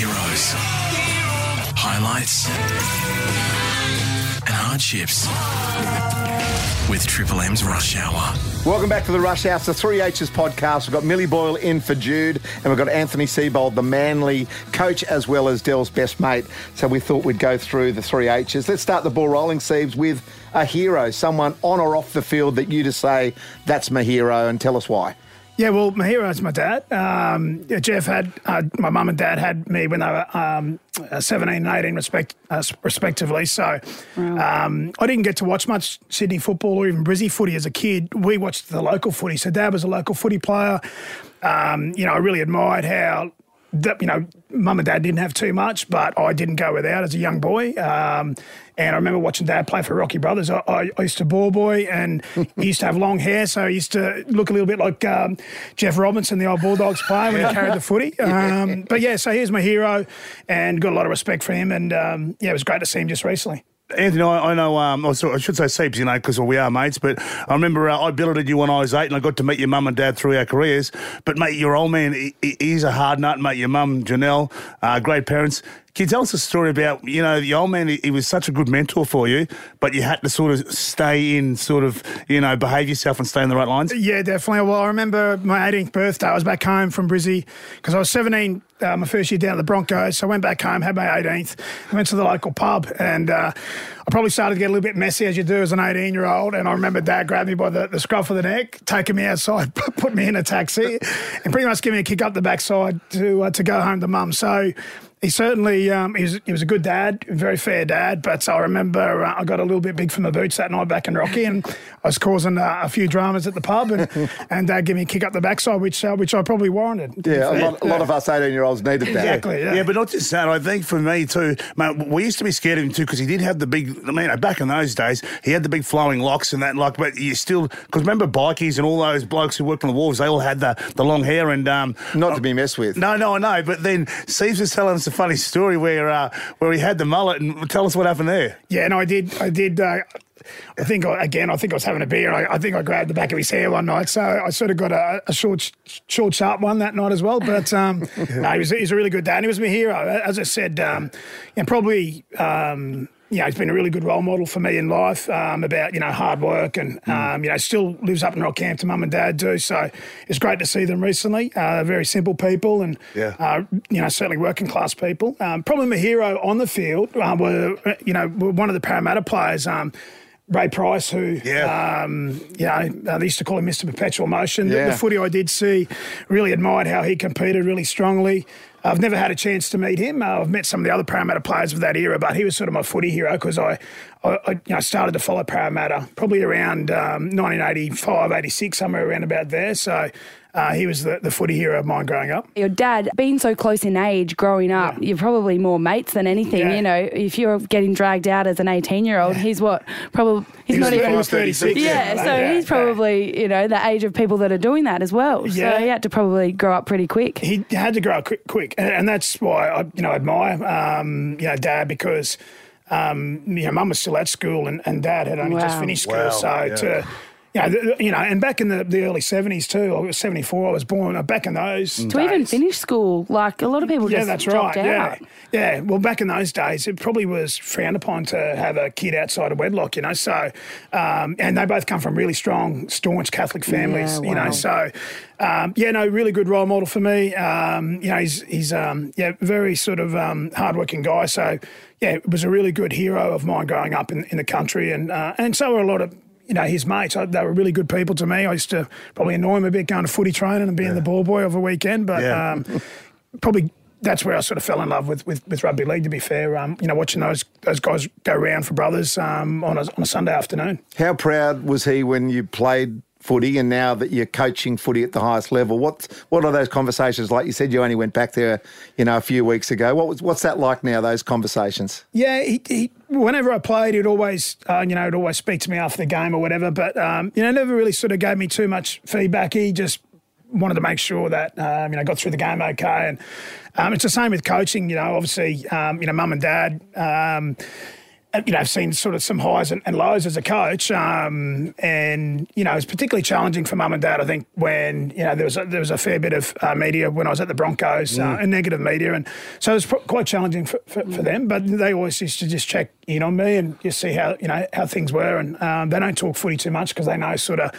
Heroes. Highlights and hardships with Triple M's Rush Hour. Welcome back to the Rush House, the 3H's podcast. We've got Millie Boyle in for Jude, and we've got Anthony Seibold, the Manly coach, as well as Dell's best mate. So we thought we'd go through the 3H's. Let's start the ball rolling, Siebes, with a hero, someone on or off the field that you just say, that's my hero, and tell us why. Yeah, well, my hero is my dad. Um, yeah, Jeff had uh, my mum and dad had me when they were um, uh, 17 and 18, respect, uh, respectively. So um, I didn't get to watch much Sydney football or even Brizzy footy as a kid. We watched the local footy. So dad was a local footy player. Um, you know, I really admired how that you know, mum and dad didn't have too much, but I didn't go without as a young boy. Um, and I remember watching dad play for Rocky Brothers. I, I, I used to ball boy, and he used to have long hair, so he used to look a little bit like um, Jeff Robinson, the old Bulldogs player, when he carried the footy. Um, but yeah, so here's my hero, and got a lot of respect for him. And um, yeah, it was great to see him just recently. Anthony, I, I know, um, sort- I should say Seeps, you know, because we are mates, but I remember uh, I billeted you when I was eight and I got to meet your mum and dad through our careers. But, mate, your old man, he- he's a hard nut, mate. Your mum, Janelle, uh, great parents. Can you tell us a story about, you know, the old man, he, he was such a good mentor for you, but you had to sort of stay in, sort of, you know, behave yourself and stay in the right lines? Yeah, definitely. Well, I remember my 18th birthday. I was back home from Brizzy because I was 17, uh, my first year down at the Broncos. So I went back home, had my 18th, went to the local pub, and uh, I probably started to get a little bit messy as you do as an 18 year old. And I remember dad grabbed me by the, the scruff of the neck, taking me outside, put me in a taxi, and pretty much giving me a kick up the backside to uh, to go home to mum. So he certainly um, he, was, he was a good dad, a very fair dad. But I remember uh, I got a little bit big for my boots that night back in Rocky, and I was causing uh, a few dramas at the pub, and, and dad gave me a kick up the backside, which uh, which I probably warranted. Yeah, a lot, a lot of us 18 year olds needed that. Exactly. Yeah. Yeah, but not just that. I think for me too, mate, we used to be scared of him too because he did have the big. I mean, back in those days, he had the big flowing locks and that. Like, but you still because remember bikies and all those blokes who worked on the wharves, they all had the, the long hair and um. Not to be messed with. No, no, I know. But then Steve's was telling us a funny story where uh, where he had the mullet and tell us what happened there. Yeah, no, I did. I did. Uh, I think again. I think I was having a beer. I, I think I grabbed the back of his hair one night, so I sort of got a, a short, short, sharp one that night as well. But um, no, he was, he's a really good dad. And he was my hero, as I said. Um, and probably. Um, you know, he's been a really good role model for me in life um, about, you know, hard work and, um, you know, still lives up in Rockhampton, mum and dad do. So it's great to see them recently. Uh, very simple people and, Yeah. uh, you know, certainly working class people. Um, probably my hero on the field uh, were, you know, were one of the Parramatta players, um, Ray Price, who, Yeah. um, you know, uh, they used to call him Mr. Perpetual Motion. The- The, footy I did see, really admired how he competed really strongly. I've never had a chance to meet him. Uh, I've met some of the other Parramatta players of that era, but he was sort of my footy hero because I, I, I you know, started to follow Parramatta probably around um, 1985, 86, somewhere around about there. So uh, he was the, the footy hero of mine growing up. Your dad, being so close in age growing up, you're probably more mates than anything. Yeah. You know, if you're getting dragged out as an 18 year old, he's what? Probably, he's He not even. he was 36. Yeah, so Yeah, he's yeah. probably, you know, the age of people that are doing that as well. Yeah. So he had to probably grow up pretty quick. he had to grow up quick, quick. And, and that's why I, you know, admire, um, you know, Dad because, um, you know, Mum was still at school and, and Dad had only just finished school. Wow, so yeah. to, you know, you know, and back in the, the early seventies too. I was seventy four. I was born. uh, Back in those to even finish school, like a lot of people yeah, just that's dropped right. Out. yeah. Well, back in those days, it probably was frowned upon to have a kid outside of wedlock. You know, so um, and they both come from really strong, staunch Catholic families. Yeah, You know, so um, yeah, no, really good role model for me. Um, you know, he's he's um, yeah, very sort of um, hardworking guy. So yeah, it was a really good hero of mine growing up in, in the country, and uh, and so were a lot of. You know, his mates, I- they were really good people to me. I used to probably annoy him a bit going to footy training and being the ball boy of a weekend, but Yeah. um, probably that's where I sort of fell in love with, with, with rugby league. To be fair, um, you know, watching those those guys go round for brothers um, on a on a Sunday afternoon. How proud was he when you played footy and now that you're coaching footy at the highest level? What what are those conversations like? You said you only went back there, you know, a few weeks ago. What was what's that like now? Those conversations? Yeah, he, he, whenever I played, he'd always, uh, you know, he'd always speak to me after the game or whatever. But um, you know, never really sort of gave me too much feedback. He just wanted to make sure that um, you know got through the game okay. And um, it's the same with coaching. You know, obviously, um, you know, mum and dad. Uh, you know, I've seen sort of some highs and, and lows as a coach, um, and you know, it's particularly challenging for mum and dad. I think when you know there was a, there was a fair bit of uh, media when I was at the Broncos, uh, and negative media, and so it was pro- quite challenging for, for, for them. But they always used to just check in on me and just see how you know how things were, and um, they don't talk footy too much because they know sort of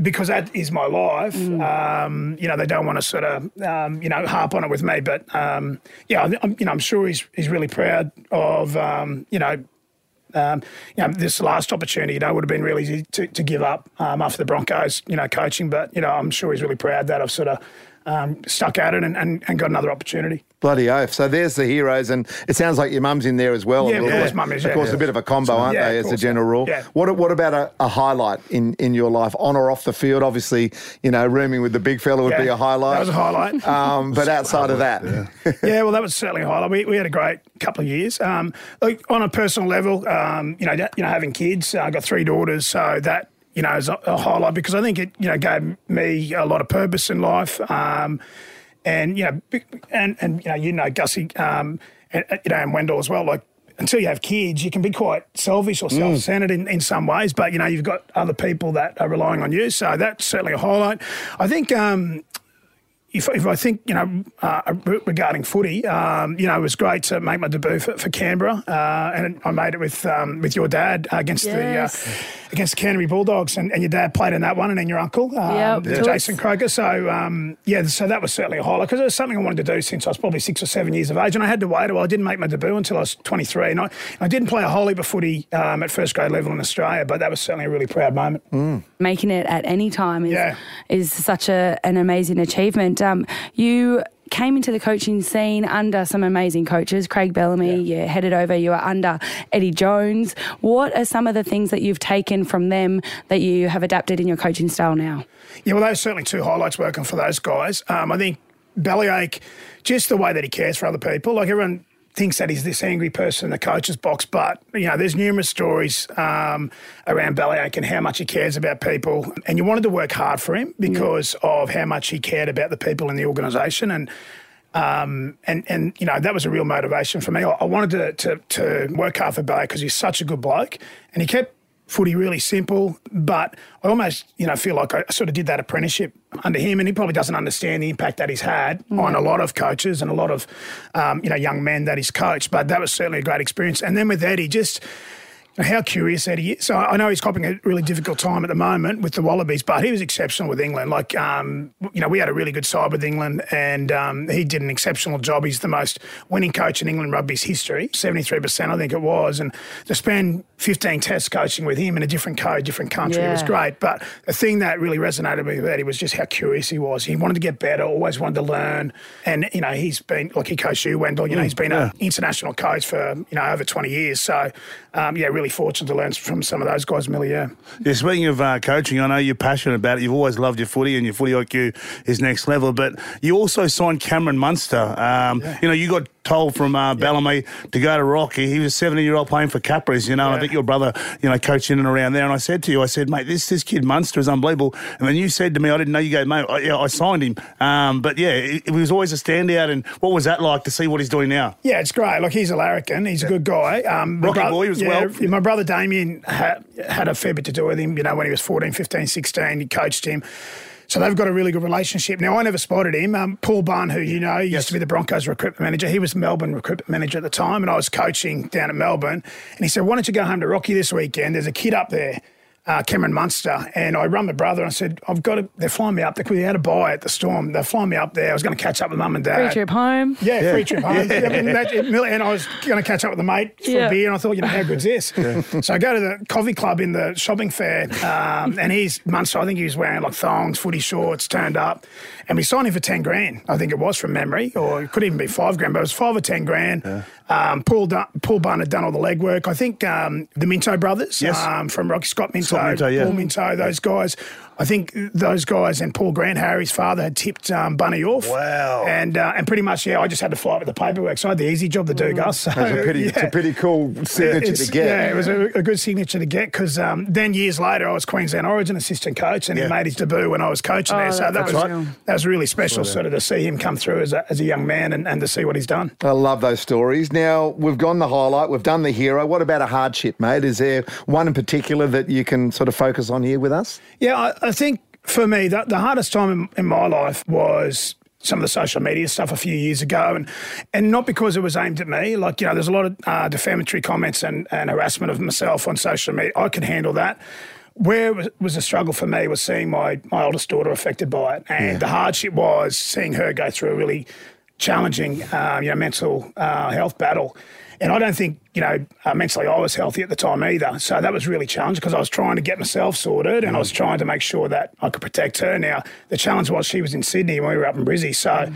because that is my life. Um, you know, they don't want to sort of um, you know harp on it with me, but um, yeah, I'm, you know, I'm sure he's he's really proud of um, you know. Um, you know, this last opportunity, you know, would have been really easy to, to give up um, after the Broncos, you know, coaching. But you know, I'm sure he's really proud that I've sort of um, stuck at it and, and, and got another opportunity. Bloody oath. So there's the heroes, and it sounds like your mum's in there as well. Yeah, of course bit. mum is, Of course, Yeah. a bit of a combo, aren't Yeah, they, of as a general rule? yeah. What What about a, a highlight in, in your life, on or off the field? Obviously, you know, rooming with the big fella would Yeah, be a highlight. That was a highlight. Um, but outside of that, yeah, well, that was certainly a highlight. We, we had a great couple of years. Um, like on a personal level, um, you know, you know, having kids. I've got three daughters, so that you know as a, a highlight because I think it you know gave me a lot of purpose in life. Um, and you know, and and you know, you know, Gussie, um, and, you know, and Wendell as well. Like until you have kids, you can be quite selfish or self-centered in, in some ways, but you know, you've got other people that are relying on you. So that's certainly a highlight. I think. Um, if, if I think, you know, uh, regarding footy, um, you know, it was great to make my debut for, for Canberra, uh, and I made it with um, with your dad against Yes. the uh, against the Canterbury Bulldogs, and, and your dad played in that one, and then your uncle, um, Yep. Yeah. Jason Croker. So um, yeah, so that was certainly a highlight because it was something I wanted to do since I was probably six or seven years of age, and I had to wait. Well, I didn't make my debut until I was 23, and I, I didn't play a whole heap of footy um, at first grade level in Australia, but that was certainly a really proud moment. making it at any time is Yeah. is such a, an amazing achievement. Um, you came into the coaching scene under some amazing coaches, Craig Bellamy. You headed over. You were under Eddie Jones. What are some of the things that you've taken from them that you have adapted in your coaching style now? Yeah, well, those are certainly two highlights working for those guys. Um, I think Bellyache, just the way that he cares for other people. Like everyone thinks that he's this angry person in the coach's box, but you know, there's numerous stories um, around Bellyache and how much he cares about people. And you wanted to work hard for him because of how much he cared about the people in the organisation and. Um, and and you know that was a real motivation for me. I, I wanted to, to to work hard for Bailey because he's such a good bloke, and he kept footy really simple. But I almost you know feel like I sort of did that apprenticeship under him, and he probably doesn't understand the impact that he's had on a lot of coaches and a lot of um, you know young men that he's coached. But that was certainly a great experience. And then with Eddie, just how curious Eddie is. So I know he's copping a really difficult time at the moment with the Wallabies, but he was exceptional with England. Like, um, you know, we had a really good side with England, and um, he did an exceptional job. He's the most winning coach in England rugby's history, 73%, I think it was. And to spend 15 tests coaching with him in a different code, different country, it was great. But the thing that really resonated with Eddie was just how curious he was. He wanted to get better, always wanted to learn. And, you know, he's been, like he coached you, Wendell, you know, he's been an international coach for, you know, over 20 years. So, um, yeah, really fortunate to learn from some of those guys, Millie, yeah. Yeah, speaking of uh, coaching, I know you're passionate about it. You've always loved your footy, and your footy IQ is next level. But you also signed Cameron Munster. Um, You know, you got told from uh, Bellamy to go to Rocky. He was a 17 year old playing for Capras. You know, and I think your brother, you know, coached in and around there. And I said to you, I said, mate, this this kid Munster is unbelievable. And then you said to me, I didn't know you go, mate. I, yeah, I signed him. Um, but yeah, it, it was always a standout. And what was that like to see what he's doing now? Yeah, it's great. Like he's a larrikin. He's a good guy. Um, Rocky boy as yeah, well. My brother Damien had, had a fair bit to do with him. You know, when he was 14, 15, 16, he coached him. So they've got a really good relationship. Now, I never spotted him. Um, Paul Bunn, who you know, used Yes. to be the Broncos recruitment manager. He was Melbourne recruitment manager at the time, and I was coaching down at Melbourne. And he said, "Why don't you go home to Rocky this weekend? There's a kid up there." Uh, Cameron Munster and I run my brother and I said I've got to they're flying me up there we had a buy at the storm they're flying me up there I was going to catch up with mum and dad Free trip home. yeah, free trip home. Yeah, but that- it- and I was going to catch up with a mate for Yeah. a beer, and I thought, you know, how good's this? So I go to the coffee club in the shopping fair, um, and he's Munster. I think he was wearing like thongs, footy shorts, turned up, and we signed him for ten grand. I think it was from memory, or it could even be five grand, but it was five or ten grand. Um, Paul Dun- Paul Bunn had done all the legwork. I think um, the Minto brothers Yes. um, from Rocky Scott Minto, Scott Minto, yeah. Paul Minto, those guys. I I think those guys and Paul Grant, Harry's father, had tipped um, Bunny off. Wow. And uh, and pretty much, yeah, I just had to fly with the paperwork. So I had the easy job to do, Gus. So, It's a pretty, it's a pretty cool signature It's- to get. Yeah, it was a, a good signature to get because um, then years later I was Queensland Origin assistant coach and Yeah. he made his debut when I was coaching Oh, there. So that was unreal. that was really special, sort of to see him come through as a, as a young man and, and to see what he's done. I love those stories. Now, we've gone the highlight, we've done the hero. What about a hardship, mate? Is there one in particular that you can sort of focus on here with us? Yeah, I, I think for me, the, the hardest time in, in my life was some of the social media stuff a few years ago, and and not because it was aimed at me. Like you know, there's a lot of uh, defamatory comments and, and harassment of myself on social media. I could handle that. Where it was, a struggle for me was seeing my my oldest daughter affected by it, and the hardship was seeing her go through a really challenging, uh, you know, mental uh, health battle. And I don't think, you know, uh, mentally I was healthy at the time either. So that was really challenging because I was trying to get myself sorted and I was trying to make sure that I could protect her. Now, the challenge was she was in Sydney and we were up in Brizzy. So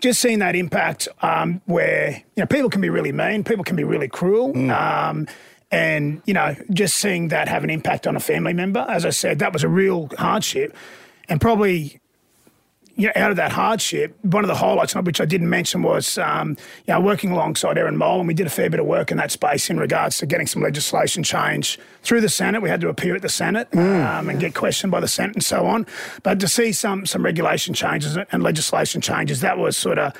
just seeing that impact um, where, you know, people can be really mean, people can be really cruel. Um, and, you know, just seeing that have an impact on a family member, as I said, that was a real hardship. And probably you know, out of that hardship, one of the highlights, which I didn't mention, was um, you know, working alongside Erin Molan, and we did a fair bit of work in that space in regards to getting some legislation change through the Senate. We had to appear at the Senate um, and get questioned by the Senate and so on. But to see some some regulation changes and legislation changes, that was sort of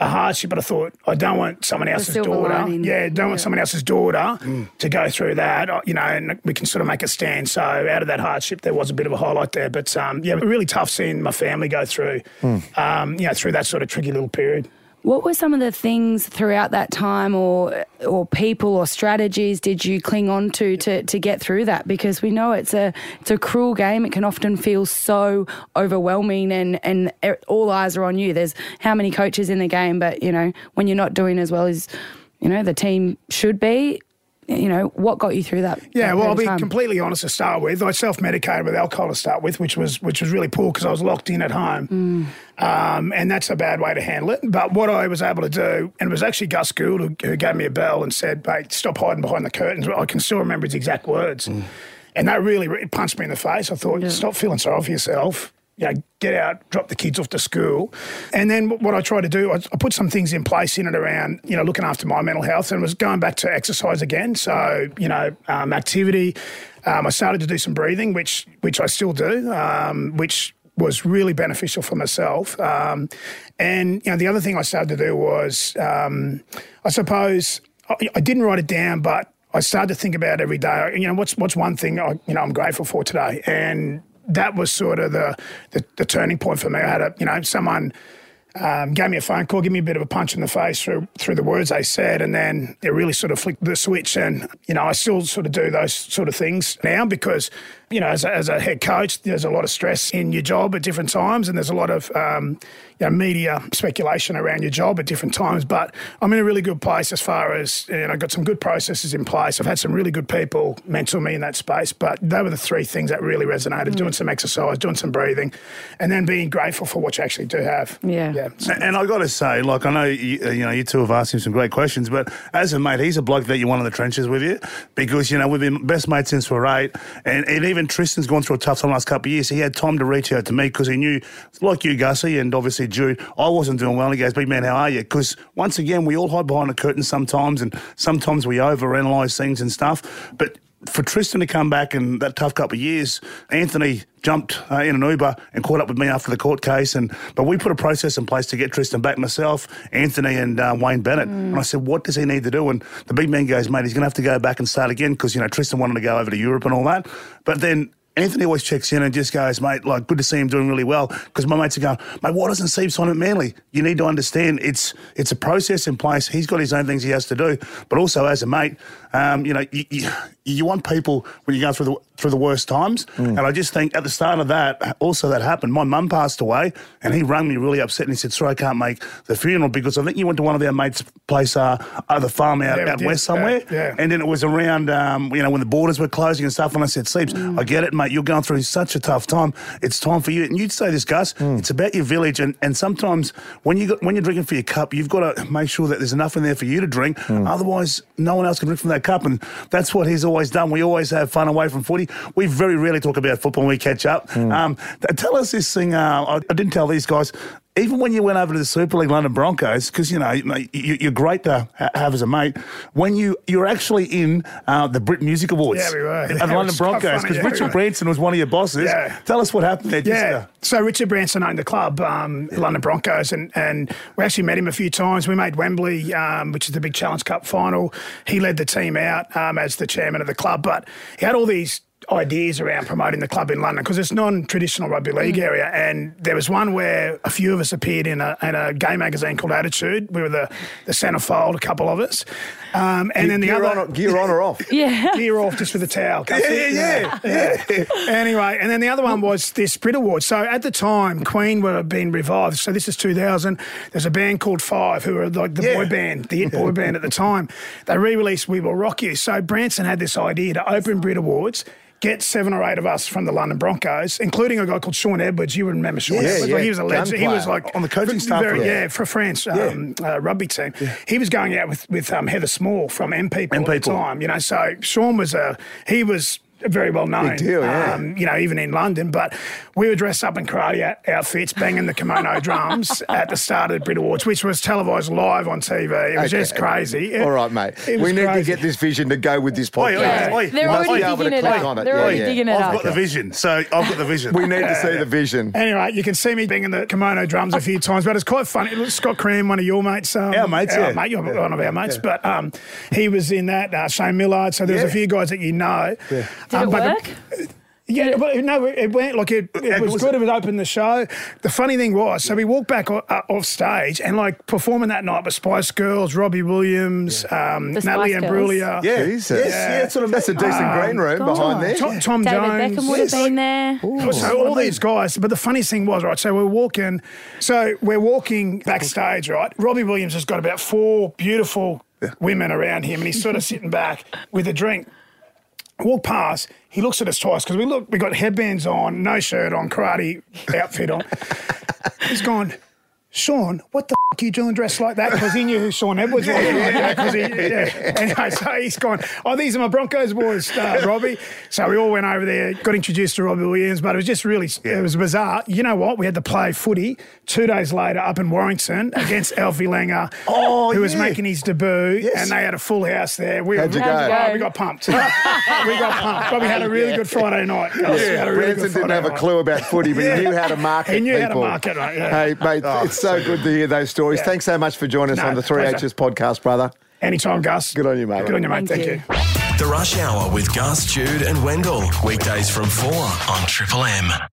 a hardship. But I thought I don't want someone else's daughter, lining. yeah, don't want someone else's daughter to go through that. uh, You know, and we can sort of make a stand. So out of that hardship, there was a bit of a highlight there. But um, yeah, really tough seeing my family go through, um, you know, through that sort of tricky little period. What were some of the things throughout that time, or or people or strategies did you cling on to to to get through that? Because we know it's a it's a cruel game. It can often feel so overwhelming, and and all eyes are on you. There's how many coaches in the game, but you know when you're not doing as well as you know the team should be. You know what got you through that? Yeah, that well, I'll be time? completely honest to start with. I self-medicated with alcohol to start with, which was which was really poor because I was locked in at home, um, and that's a bad way to handle it. But what I was able to do, and it was actually Gus Gould who, who gave me a bell and said, "Mate, stop hiding behind the curtains." I can still remember his exact words, and that really punched me in the face. I thought, stop feeling sorry for yourself. You know, get out, drop the kids off to school. And then what I tried to do, I, I put some things in place in and around, you know, looking after my mental health and was going back to exercise again. So, you know, um, activity. Um, I started to do some breathing, which which I still do, um, which was really beneficial for myself. Um, and, you know, the other thing I started to do was, um, I suppose, I, I didn't write it down, but I started to think about every day. You know, what's what's one thing I, you know I'm grateful for today, and that was sort of the, the the turning point for me. I had a you know someone um, gave me a phone call, gave me a bit of a punch in the face through through the words they said, and then it really sort of flicked the switch. And you know, I still sort of do those sort of things now because you know, as a, as a head coach, there's a lot of stress in your job at different times, and there's a lot of um, you know, media speculation around your job at different times. But I'm in a really good place as far as you know, I've got some good processes in place. I've had some really good people mentor me in that space. But they were the three things that really resonated: doing some exercise, doing some breathing, and then being grateful for what you actually do have. Yeah. yeah. So- And I got to say, like I know you, you know you two have asked him some great questions, but as a mate, he's a bloke that you want in the trenches with you because you know we've been best mates since we're eight, and, and even Tristan's gone through a tough time last couple of years. He had time to reach out to me because he knew, like you, Gussie, and obviously Jude, I wasn't doing well. He goes, "Big man, how are you?" Because once again, we all hide behind the curtain sometimes, and sometimes we overanalyze things and stuff, but for Tristan to come back in that tough couple of years, Anthony jumped uh, in an Uber and caught up with me after the court case. And but we put a process in place to get Tristan back. Myself, Anthony, and uh, Wayne Bennett. And I said, "What does he need to do?" And the big man goes, "Mate, he's going to have to go back and start again because you know Tristan wanted to go over to Europe and all that." But then. Anthony always checks in and just goes, mate, like, good to see him doing really well. Because my mates are going, mate, why doesn't Steve sign at Manly? You need to understand it's it's a process in place. He's got his own things he has to do. But also, as a mate, um, you know, you, you, you want people when you go through the through the worst times. And I just think at the start of that, also that happened. My mum passed away, and he rang me really upset and he said, sorry, I can't make the funeral because I think you went to one of our mates' place, uh, the farm out, Yeah, out west somewhere. Yeah, yeah. And then it was around, um, you know, when the borders were closing and stuff. And I said, Sleeps, I get it, mate. You're going through such a tough time. It's time for you. And you'd say this, Gus. It's about your village. And, and sometimes when you got, when you're drinking for your cup, you've got to make sure that there's enough in there for you to drink. Otherwise, no one else can drink from that cup. And that's what he's always always done. We always have fun away from footy. We very rarely talk about football when we catch up. Hmm. Um, tell us this thing. Uh, I, I didn't tell these guys. Even when you went over to the Super League London Broncos, because you know you, you're great to have as a mate. When you you're actually in uh, the Brit Music Awards Yeah, we were. at Yeah, the London Broncos, because yeah, Richard we. Branson was one of your bosses. Yeah. Tell us what happened there. Just, Yeah. uh, So Richard Branson owned the club, um, London Broncos, and, and we actually met him a few times. We made Wembley, um, which is the big Challenge Cup final. He led the team out um, as the chairman of the club, but he had all these ideas around promoting the club in London because it's non-traditional rugby league area. And there was one where a few of us appeared in a, in a gay magazine called Attitude. We were the, the centrefold, a couple of us. Um, and then the gear, other on, gear on or off? Yeah. gear off just with a towel. Can't Yeah, yeah, yeah. anyway, and then the other one was this Brit Award. So at the time, Queen were being revived. So this is 2000. There's a band called Five who were like the Yeah. boy band, the hit boy band at the time. They re-released We Will Rock You. So Branson had this idea to open Brit Awards. Get seven or eight of us from the London Broncos, including a guy called Shaun Edwards. You remember Shaun Yeah, Edwards? yeah. Like, he was a legend. He was like On the coaching staff very, for- yeah, for France um, uh, rugby team. He was going out with with um, Heather Small from M People M at the time. You know, so Shaun was a he was very well known. Big deal, yeah. Um, you know, even in London. But we were dressed up in karate outfits, banging the kimono drums at the start of the Brit Awards, which was televised live on TV. It was Okay. just crazy. It- All right, mate. We need crazy. to get this vision to go with this Oi, oi, podcast. They're You must already be able to digging it click up. on it. They're Yeah, already digging it I've up. got the vision, so I've got the vision. We need to see the vision. Anyway, you can see me banging the kimono drums a few times, but it's quite funny. Look, Scott Cram, one of your mates, um, Our mates, our yeah. mate, you're one of our mates, but um, he was in that. Uh, Shane Millard, so there's Yeah. a few guys that you know. Did Um, it but the- work? Yeah, well, no, it went like it. It It was, was- good. It was open the show. The funny thing was, so we walked back o- uh, off stage and like performing that night with Spice Girls, Robbie Williams, um, Natalie Spice Girls. Imbruglia. yeah, Jesus. yes, yeah, sort of. That's a decent green room behind there. Tom, Tom David Jones. Beckham would have been there. So all these guys, but the funniest thing was, right, so we're walking, so we're walking backstage, right? Robbie Williams has got about four beautiful women around him and he's sort of sitting back with a drink. I walk past, he looks at us twice because we look, we got headbands on, no shirt on, karate outfit on. He's gone, Shaun, what the f- are you doing dressed like that? Because he knew who Shaun Edwards was. yeah, he, yeah. Anyway, so he's gone, oh, these are my Broncos boys, uh, Robbie. So we all went over there, got introduced to Robbie Williams, but it was just really, it was bizarre. You know what? We had to play footy two days later up in Warrington against Alfie Langer, Oh, who was yeah. making his debut, Yes. and they had a full house there. We, How'd you go? oh, we got pumped. we got pumped. But we had a really good Friday night. guys. We had a really Branson didn't Friday have a clue about footy, but he knew how to market He knew how to market, right, yeah. Hey, mate, it's so good to hear those stories. Yeah. Thanks so much for joining us No, on the 3H's podcast, brother. Anytime, Gus. Good on you, mate. Good on you, mate. Thank Thank, you. you. The Rush Hour with Gus, Jude, and Wendell. Weekdays from 4 on Triple M.